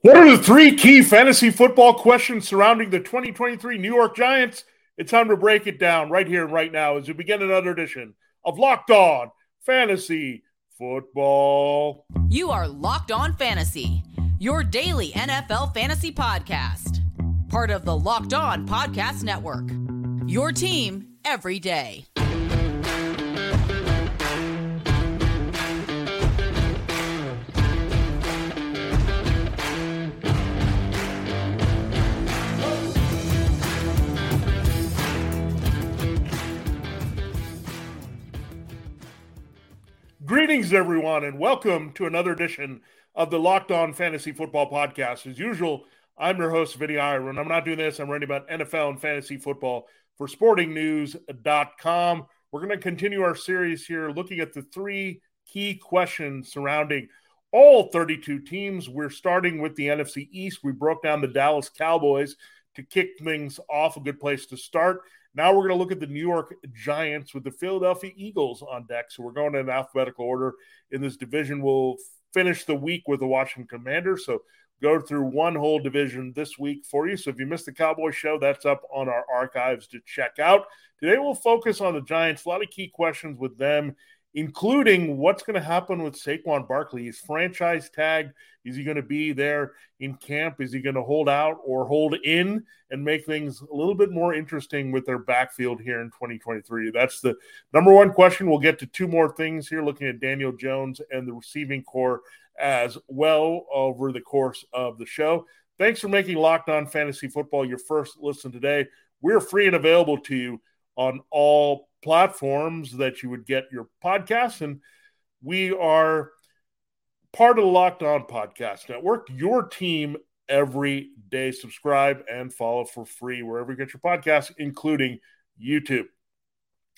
What are the three key fantasy football questions surrounding the 2023 New York Giants? It's time to break it down right here and right now as we begin another edition of Locked On Fantasy Football. You are Locked On Fantasy, your daily NFL fantasy podcast. Part of the Locked On Podcast Network. Your team every day. Greetings, everyone, and welcome to another edition of the Locked On Fantasy Football Podcast. As usual, I'm your host, Vinnie and I'm not doing this. I'm writing about NFL and fantasy football for sportingnews.com. We're going to continue our series here looking at the three key questions surrounding all 32 teams. We're starting with the NFC East. We broke down the Dallas Cowboys to kick things off, a good place to start. Now we're going to look at the New York Giants with the Philadelphia Eagles on deck. So we're going in alphabetical order in this division. We'll finish the week with the Washington Commanders. So go through one whole division this week for you. So if you missed the Cowboy show, that's up on our archives to check out. Today we'll focus on the Giants. A lot of key questions with them including what's going to happen with Saquon Barkley. He's franchise tagged. Is he going to be there in camp? Is he going to hold out or hold in and make things a little bit more interesting with their backfield here in 2023? That's the number one question. We'll get to two more things here, looking at Daniel Jones and the receiving corps as well over the course of the show. Thanks for making Locked On Fantasy Football your first listen today. We're free and available to you on all platforms that you would get your podcasts. And we are part of the Locked On Podcast Network, your team every day. Subscribe and follow for free wherever you get your podcasts, including YouTube.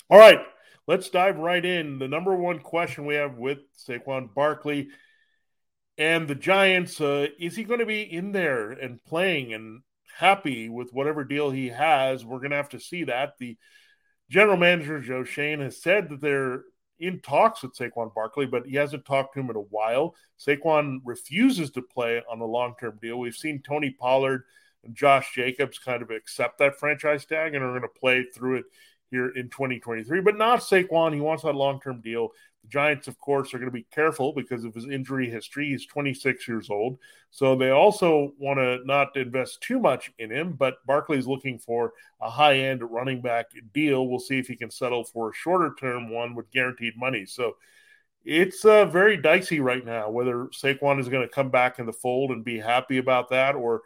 All right, let's dive right in. The number one question we have with Saquon Barkley and the Giants uh, is he going to be in there and playing and happy with whatever deal he has? We're going to have to see that. The General manager Joe Schoen has said that they're in talks with Saquon Barkley, but he hasn't talked to him in a while. Saquon refuses to play on a long term deal. We've seen Tony Pollard and Josh Jacobs kind of accept that franchise tag and are going to play through it here in 2023, but not Saquon. He wants that long term deal. The Giants, of course, are going to be careful because of his injury history. He's 26 years old. So they also want to not invest too much in him, but Barkley's looking for a high end running back deal. We'll see if he can settle for a shorter term one with guaranteed money. So it's uh, very dicey right now whether Saquon is going to come back in the fold and be happy about that or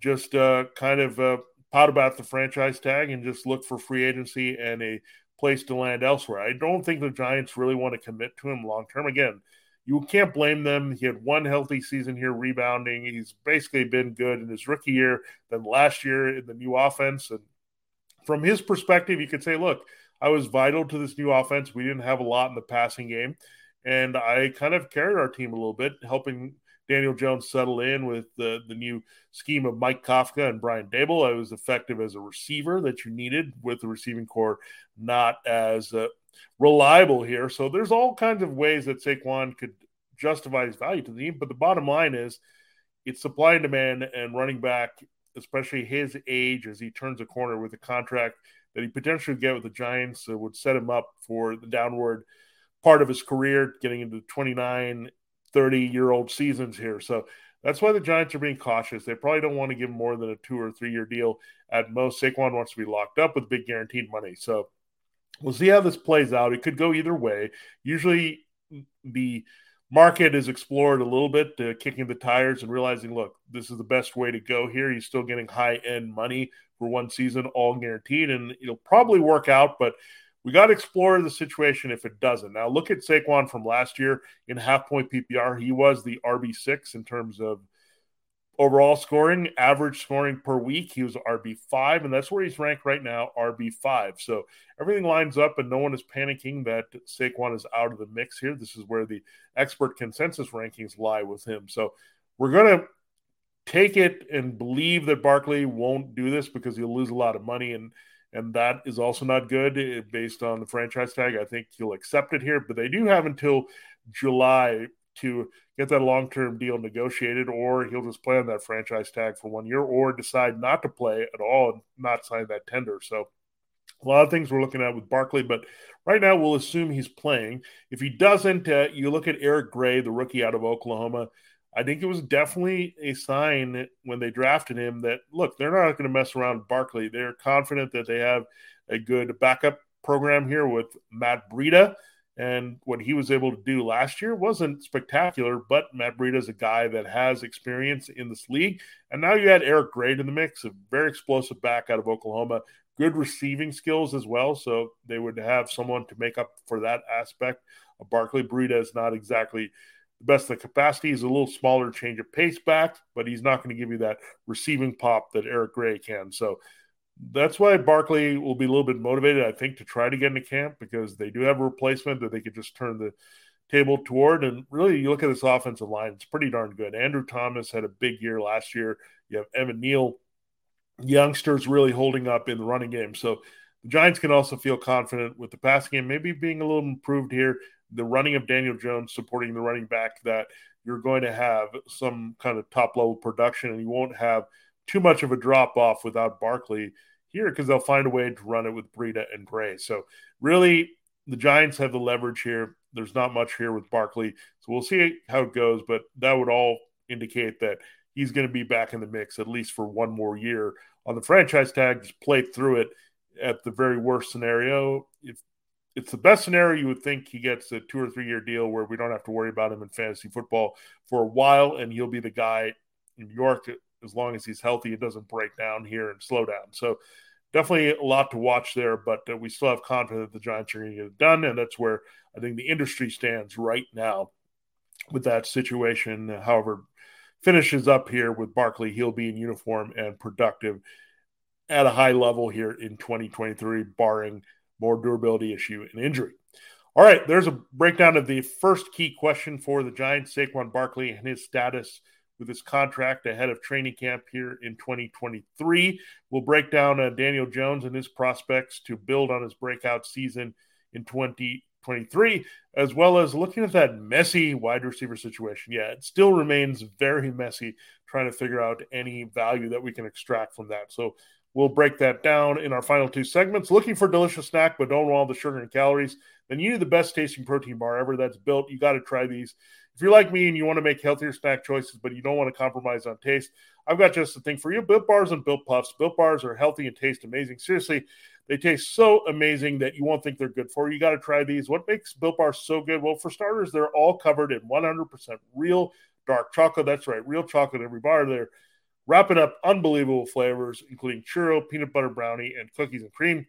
just uh, kind of uh, about the franchise tag and just look for free agency and a place to land elsewhere. I don't think the Giants really want to commit to him long term. Again, you can't blame them. He had one healthy season here rebounding. He's basically been good in his rookie year, then last year in the new offense. And from his perspective, you could say, look, I was vital to this new offense. We didn't have a lot in the passing game. And I kind of carried our team a little bit, helping Daniel Jones settle in with the, the new scheme of Mike Kafka and Brian Daboll. I was effective as a receiver that you needed with the receiving corps not as uh, reliable here. So there's all kinds of ways that Saquon could justify his value to the team. But the bottom line is it's supply and demand and running back, especially his age as he turns a corner with a contract that he potentially get with the Giants uh, would set him up for the downward part of his career, getting into 29, 30 year old seasons here. So that's why the Giants are being cautious. They probably don't want to give more than a two or three year deal at most. Saquon wants to be locked up with big guaranteed money. So we'll see how this plays out. It could go either way. Usually, the market is explored a little bit, uh, kicking the tires and realizing, look, this is the best way to go here. He's still getting high end money for one season, all guaranteed, and it'll probably work out. But we got to explore the situation if it doesn't. Now, look at Saquon from last year in half point PPR. He was the RB6 in terms of overall scoring, average scoring per week. He was RB5, and that's where he's ranked right now, RB5. So everything lines up, and no one is panicking that Saquon is out of the mix here. This is where the expert consensus rankings lie with him. So we're going to take it and believe that Barkley won't do this because he'll lose a lot of money and and that is also not good eh, based on the franchise tag. I think he'll accept it here, but they do have until July to get that long term deal negotiated, or he'll just play on that franchise tag for one year, or decide not to play at all and not sign that tender. So a lot of things we're looking at with Barkley, but right now we'll assume he's playing. If he doesn't, uh, you look at Eric Gray, the rookie out of Oklahoma. I think it was definitely a sign when they drafted him that look, they're not going to mess around Barkley. They're confident that they have a good backup program here with Matt Breida. And what he was able to do last year wasn't spectacular, but Matt Breida is a guy that has experience in this league. And now you had Eric Gray in the mix, a very explosive back out of Oklahoma, good receiving skills as well. So they would have someone to make up for that aspect. Barkley Breida is not exactly the best of the capacity. He's a little smaller change of pace back, but he's not going to give you that receiving pop that Eric Gray can. So that's why Barkley will be a little bit motivated, I think, to try to get into camp because they do have a replacement that they could just turn the table toward. And really, you look at this offensive line, it's pretty darn good. Andrew Thomas had a big year last year. You have Evan Neal, youngsters really holding up in the running game. So the Giants can also feel confident with the passing game, maybe being a little improved here. The running of Daniel Jones supporting the running back that you're going to have some kind of top level production and you won't have too much of a drop off without Barkley here because they'll find a way to run it with Breida and Gray. So really, the Giants have the leverage here. There's not much here with Barkley, so we'll see how it goes. But that would all indicate that he's going to be back in the mix at least for one more year on the franchise tag. Just play through it. At the very worst scenario, if it's the best scenario, you would think he gets a two or three year deal where we don't have to worry about him in fantasy football for a while, and he'll be the guy in New York as long as he's healthy, it doesn't break down here and slow down. So definitely a lot to watch there, but uh, we still have confidence that the Giants are going to get it done, and that's where I think the industry stands right now with that situation. However, finishes up here with Barkley, he'll be in uniform and productive at a high level here in 2023, barring more durability issue and injury. All right, there's a breakdown of the first key question for the Giants, Saquon Barkley and his status with his contract ahead of training camp here in 2023. We'll break down uh, Daniel Jones and his prospects to build on his breakout season in 2023, as well as looking at that messy wide receiver situation. Yeah, it still remains very messy trying to figure out any value that we can extract from that. So we'll break that down in our final two segments. Looking for a delicious snack, but don't want all the sugar and calories, then you need the best tasting protein bar ever that's built. You got to try these. If you're like me and you want to make healthier snack choices, but you don't want to compromise on taste, I've got just the thing for you. Built bars and built puffs. Built bars are healthy and taste amazing. Seriously, they taste so amazing that you won't think they're good for you. You got to try these. What makes built bars so good? Well, for starters, they're all covered in 100% real dark chocolate. That's right, real chocolate every bar. They're wrapping up unbelievable flavors, including churro, peanut butter brownie, and cookies and cream.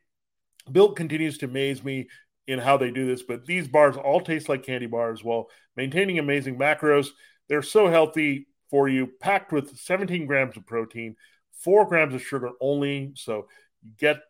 Built continues to amaze me in how they do this, but these bars all taste like candy bars while maintaining amazing macros. They're so healthy for you, packed with 17 grams of protein, four grams of sugar only. So you get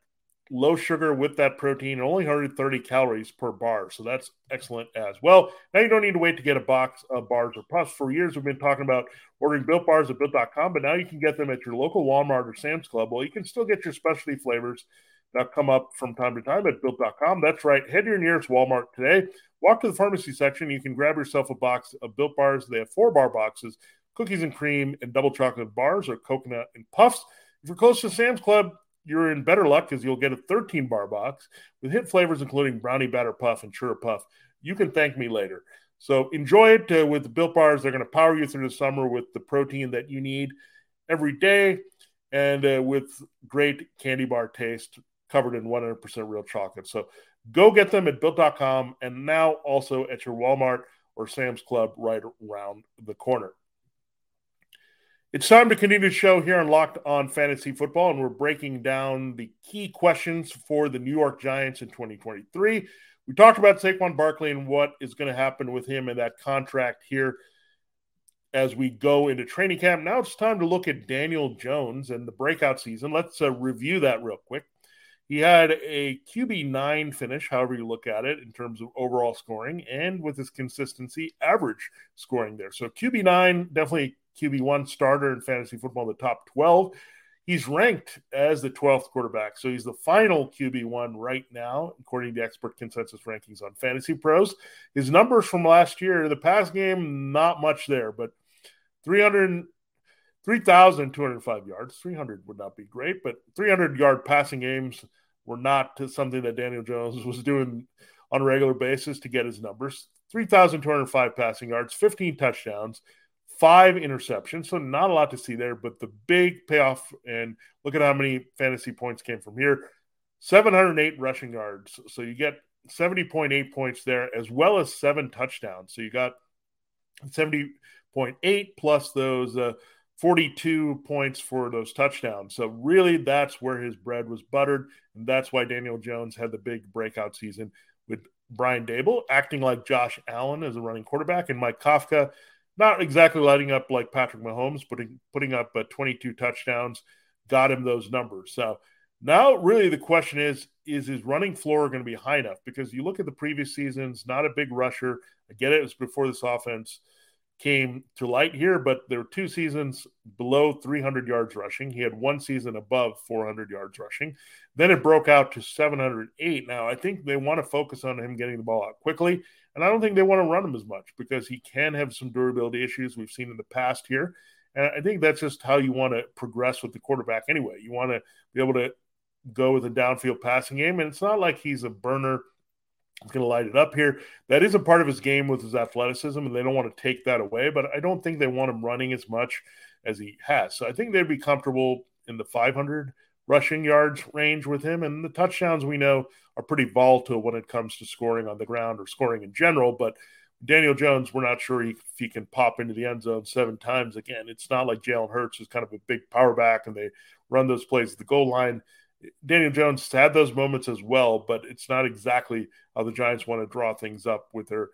low sugar with that protein, only 130 calories per bar. So that's excellent as well. Now you don't need to wait to get a box of bars or puffs. For years, we've been talking about ordering built bars at built.com, but now you can get them at your local Walmart or Sam's Club. Well, you can still get your specialty flavors that come up from time to time at built.com. That's right. Head to your nearest Walmart today. Walk to the pharmacy section. You can grab yourself a box of built bars. They have four bar boxes, cookies and cream, and double chocolate bars or coconut and puffs. If you're close to Sam's Club, you're in better luck because you'll get a 13 bar box with hit flavors including brownie batter puff and churro puff. You can thank me later. So enjoy it uh, with the built bars. They're going to power you through the summer with the protein that you need every day and uh, with great candy bar taste covered in 100% real chocolate. So go get them at built.com and now also at your Walmart or Sam's Club right around the corner. It's time to continue the show here on Locked On Fantasy Football, and we're breaking down the key questions for the New York Giants in 2023. We talked about Saquon Barkley and what is going to happen with him and that contract here as we go into training camp. Now it's time to look at Daniel Jones and the breakout season. Let's uh, review that real quick. He had a QB nine finish, however you look at it, in terms of overall scoring, and with his consistency, average scoring there. So QB nine, definitely QB one starter in fantasy football, the top twelve. He's ranked as the 12th quarterback. So he's the final QB1 right now, according to expert consensus rankings on Fantasy Pros. His numbers from last year, the past game, not much there, but 300, 3,205 yards. 300 would not be great, but 300 yard passing games were not something that Daniel Jones was doing on a regular basis to get his numbers. 3,205 passing yards, 15 touchdowns, five interceptions. So not a lot to see there, but the big payoff, and look at how many fantasy points came from here 708 rushing yards. So you get 70.8 points there, as well as seven touchdowns. So you got 70.8 plus those. Uh, 42 points for those touchdowns. So really that's where his bread was buttered and that's why Daniel Jones had the big breakout season with Brian Daboll acting like Josh Allen as a running quarterback, and Mike Kafka not exactly lighting up like Patrick Mahomes, putting putting up uh, 22 touchdowns, got him those numbers. So now, really, the question is: Is his running floor going to be high enough? Because you look at the previous seasons, not a big rusher. I get it; it was before this offense came to light here, but there were two seasons below 300 yards rushing. He had one season above 400 yards rushing. Then it broke out to 708. Now, I think they want to focus on him getting the ball out quickly, and I don't think they want to run him as much because he can have some durability issues we've seen in the past here. And I think that's just how you want to progress with the quarterback anyway. You want to be able to go with a downfield passing game, and it's not like he's a burner – He's going to light it up here. That is a part of his game with his athleticism, and they don't want to take that away. But I don't think they want him running as much as he has. So I think they'd be comfortable in the 500 rushing yards range with him. And the touchdowns we know are pretty volatile when it comes to scoring on the ground or scoring in general. But Daniel Jones, we're not sure if he can pop into the end zone seven times again. It's not like Jalen Hurts is kind of a big power back and they run those plays at the goal line. Daniel Jones had those moments as well, but it's not exactly how the Giants want to draw things up with their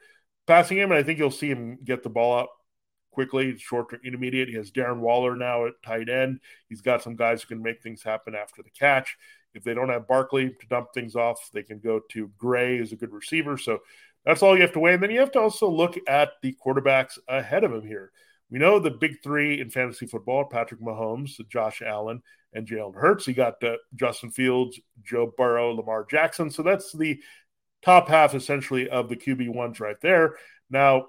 passing game. And I think you'll see him get the ball up quickly, short to intermediate. He has Darren Waller now at tight end. He's got some guys who can make things happen after the catch. If they don't have Barkley to dump things off, they can go to Gray, who's a good receiver. So that's all you have to weigh. And then you have to also look at the quarterbacks ahead of him here. We know the big three in fantasy football Patrick Mahomes, Josh Allen, and Jalen Hurts. You got uh, Justin Fields, Joe Burrow, Lamar Jackson. So that's the top half essentially of the QB ones right there. Now,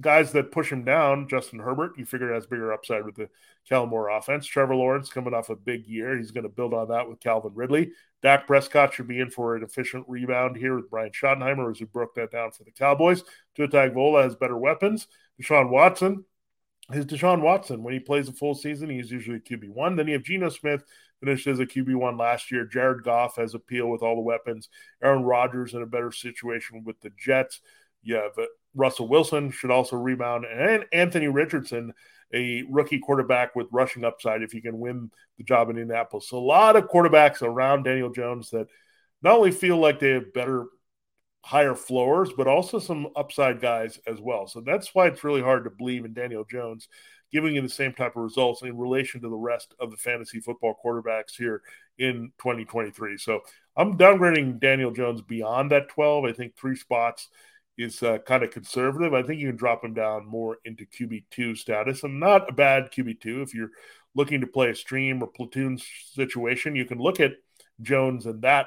guys that push him down, Justin Herbert, you figure has bigger upside with the Moore offense. Trevor Lawrence coming off a big year. He's going to build on that with Calvin Ridley. Dak Prescott should be in for an efficient rebound here with Brian Schottenheimer as we broke that down for the Cowboys. Tua Tagovailoa has better weapons. Deshaun Watson is Deshaun Watson. When he plays a full season, he's usually QB1. Then you have Geno Smith, finished as a QB1 last year. Jared Goff has appeal with all the weapons. Aaron Rodgers in a better situation with the Jets. You have uh, Russell Wilson, should also rebound. And Anthony Richardson, a rookie quarterback with rushing upside if he can win the job in Indianapolis. So a lot of quarterbacks around Daniel Jones that not only feel like they have better higher floors, but also some upside guys as well. So that's why it's really hard to believe in Daniel Jones giving you the same type of results in relation to the rest of the fantasy football quarterbacks here in 2023. So I'm downgrading Daniel Jones beyond that 12. I think three spots is uh, kind of conservative. I think you can drop him down more into QB2 status and not a bad QB2 if you're looking to play a stream or platoon situation. You can look at Jones and that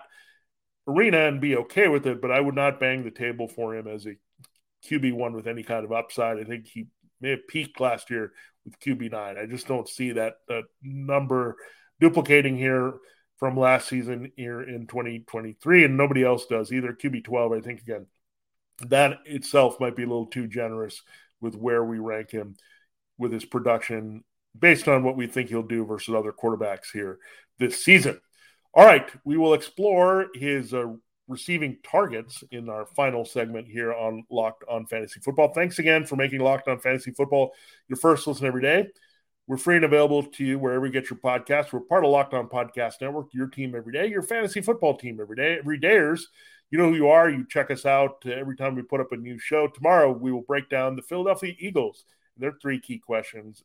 arena and be okay with it, but I would not bang the table for him as a QB one with any kind of upside. I think he may have peaked last year with QB nine. I just don't see that, that number duplicating here from last season here in 2023, and nobody else does either. QB 12, I think again, that itself might be a little too generous with where we rank him with his production based on what we think he'll do versus other quarterbacks here this season. All right, we will explore his uh, receiving targets in our final segment here on Locked on Fantasy Football. Thanks again for making Locked on Fantasy Football your first listen every day. We're free and available to you wherever you get your podcast. We're part of Locked On Podcast Network, your team every day, your fantasy football team every day. Every dayers, you know who you are. You check us out every time we put up a new show. Tomorrow, we will break down the Philadelphia Eagles. Their three key questions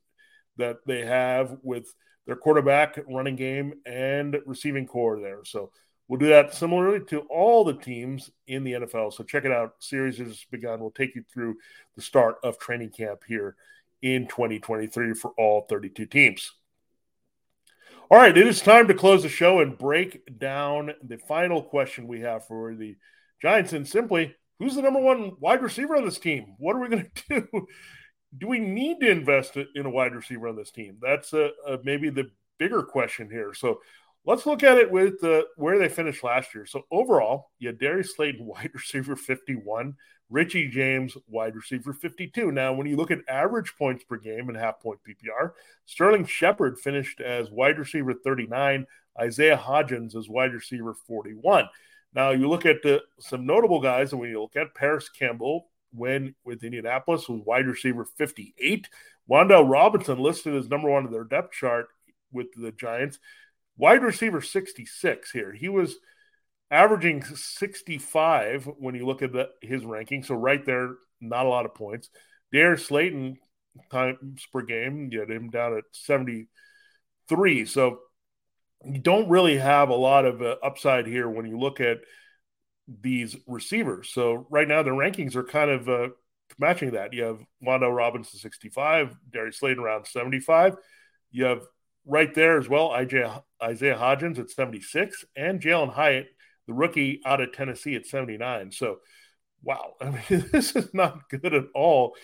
that they have with – their quarterback, running game, and receiving corps there. So we'll do that similarly to all the teams in the NFL. So check it out. Series has begun. We'll take you through the start of training camp here in 2023 for all 32 teams. All right, it is time to close the show and break down the final question we have for the Giants. And simply, who's the number one wide receiver on this team? What are we going to do? Do we need to invest in a wide receiver on this team? That's a, a maybe the bigger question here. So let's look at it with the, where they finished last year. So overall, you had Darius Slayton, wide receiver 51, Richie James, wide receiver 52. Now, when you look at average points per game and half point PPR, Sterling Shepard finished as wide receiver 39, Isaiah Hodgins as wide receiver 41. Now, you look at the, some notable guys, and when you look at Parris Campbell, when with Indianapolis was wide receiver 58. Wan'Dale Robinson listed as number one in their depth chart with the Giants. Wide receiver 66 here. He was averaging 65 when you look at the, his ranking. So right there, not a lot of points. Darius Slayton times per game, had him down at 73. So you don't really have a lot of uh, upside here when you look at these receivers. So right now the rankings are kind of uh, matching that. You have Wan'Dale Robinson 65, Darius Slayton around 75. You have right there as well Isaiah Hodgins at 76 and Jalin Hyatt the rookie out of Tennessee at 79. So, wow, I mean, this is not good at all.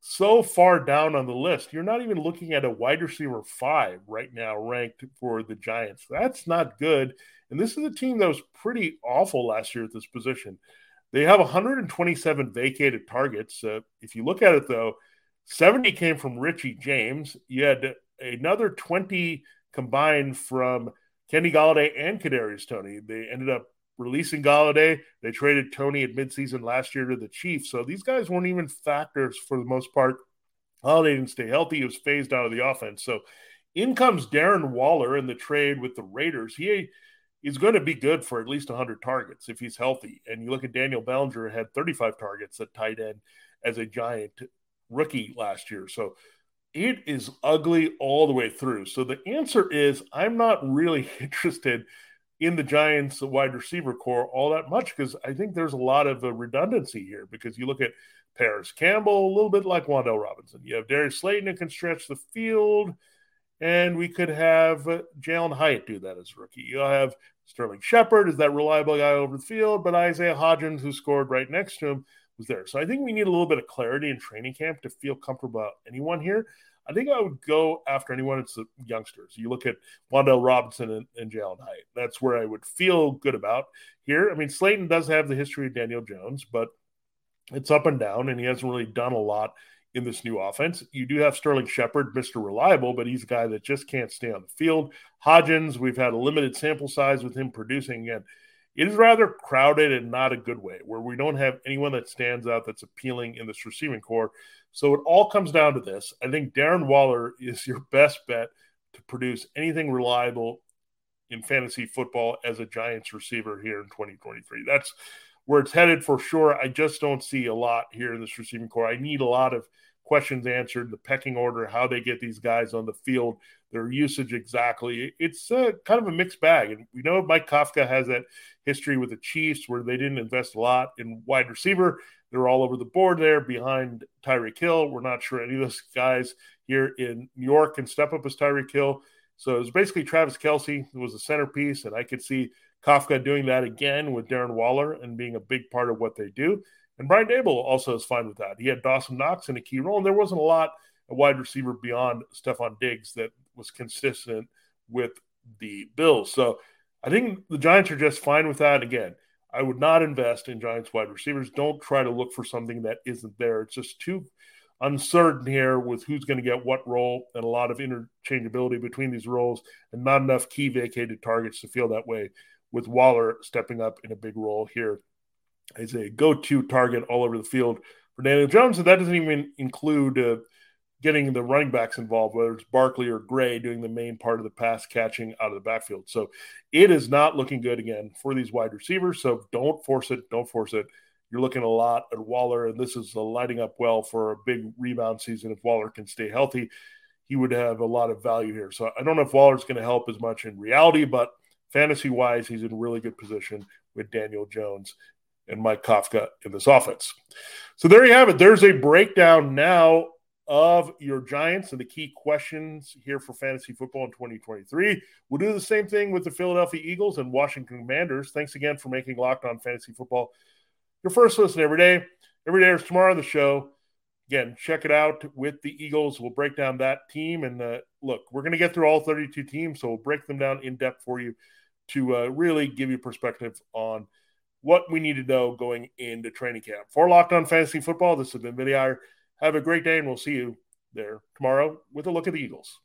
So far down on the list, you're not even looking at a wide receiver five right now ranked for the Giants. That's not good. And this is a team that was pretty awful last year at this position. They have 127 vacated targets. Uh, if you look at it, though, 70 came from Richie James. You had another 20 combined from Kenny Golladay and Kadarius Toney. They ended up releasing Golladay. They traded Toney at midseason last year to the Chiefs. So these guys weren't even factors for the most part. Golladay didn't stay healthy. He was phased out of the offense. So in comes Darren Waller in the trade with the Raiders. He is going to be good for at least 100 targets if he's healthy. And you look at Daniel Bellinger had 35 targets at tight end as a giant rookie last year. So it is ugly all the way through. So the answer is I'm not really interested – in the Giants wide receiver corps all that much because I think there's a lot of uh, redundancy here because you look at Parris Campbell, a little bit like Wan'Dale Robinson. You have Darius Slayton who can stretch the field, and we could have uh, Jalin Hyatt do that as rookie. You'll have Sterling Shepard is that reliable guy over the field, but Isaiah Hodgins, who scored right next to him, was there. So I think we need a little bit of clarity in training camp to feel comfortable about anyone here. I think I would go after anyone. It's the youngsters. You look at Wan'Dale Robinson and, and Jalin Hyatt. That's where I would feel good about here. I mean, Slayton does have the history of Daniel Jones, but it's up and down, and he hasn't really done a lot in this new offense. You do have Sterling Shepard, Mr. Reliable, but he's a guy that just can't stay on the field. Hodgins, we've had a limited sample size with him producing again. It is rather crowded and not a good way, where we don't have anyone that stands out that's appealing in this receiving corps. So it all comes down to this. I think Darren Waller is your best bet to produce anything reliable in fantasy football as a Giants receiver here in 2023. That's where it's headed for sure. I just don't see a lot here in this receiving corps. I need a lot of questions answered, the pecking order, how they get these guys on the field, their usage exactly. It's uh, kind of a mixed bag. And we know Mike Kafka has that history with the Chiefs where they didn't invest a lot in wide receiver. They're all over the board there behind Tyreek Hill. We're not sure any of those guys here in New York can step up as Tyreek Hill. So it was basically Travis Kelce who was the centerpiece, and I could see Kafka doing that again with Darren Waller and being a big part of what they do. And Brian Daboll also is fine with that. He had Dawson Knox in a key role, and there wasn't a lot of wide receiver beyond Stefon Diggs that was consistent with the Bills. So I think the Giants are just fine with that. Again, I would not invest in Giants wide receivers. Don't try to look for something that isn't there. It's just too uncertain here with who's going to get what role and a lot of interchangeability between these roles and not enough key vacated targets to feel that way with Waller stepping up in a big role here as a go-to target all over the field for Daniel Jones. And that doesn't even include uh, getting the running backs involved, whether it's Barkley or Gray doing the main part of the pass catching out of the backfield. So it is not looking good again for these wide receivers. So don't force it. Don't force it. You're looking a lot at Waller, and this is lighting up well for a big rebound season. If Waller can stay healthy, he would have a lot of value here. So I don't know if Waller's going to help as much in reality, but fantasy wise, he's in really good position with Daniel Jones and Mike Kafka in this offense. So there you have it. There's a breakdown now of your Giants and the key questions here for fantasy football in 2023. We'll do the same thing with the Philadelphia Eagles and Washington Commanders. Thanks again for making Locked On Fantasy Football your first listen every day. Every day is tomorrow on the show. Again, check it out with the Eagles. We'll break down that team. And uh, look, we're going to get through all 32 teams, so we'll break them down in depth for you to uh, really give you perspective on what we need to know going into training camp. For Locked On Fantasy Football, this has been Vinnie Iyer. Have a great day, and we'll see you there tomorrow with a look at the Eagles.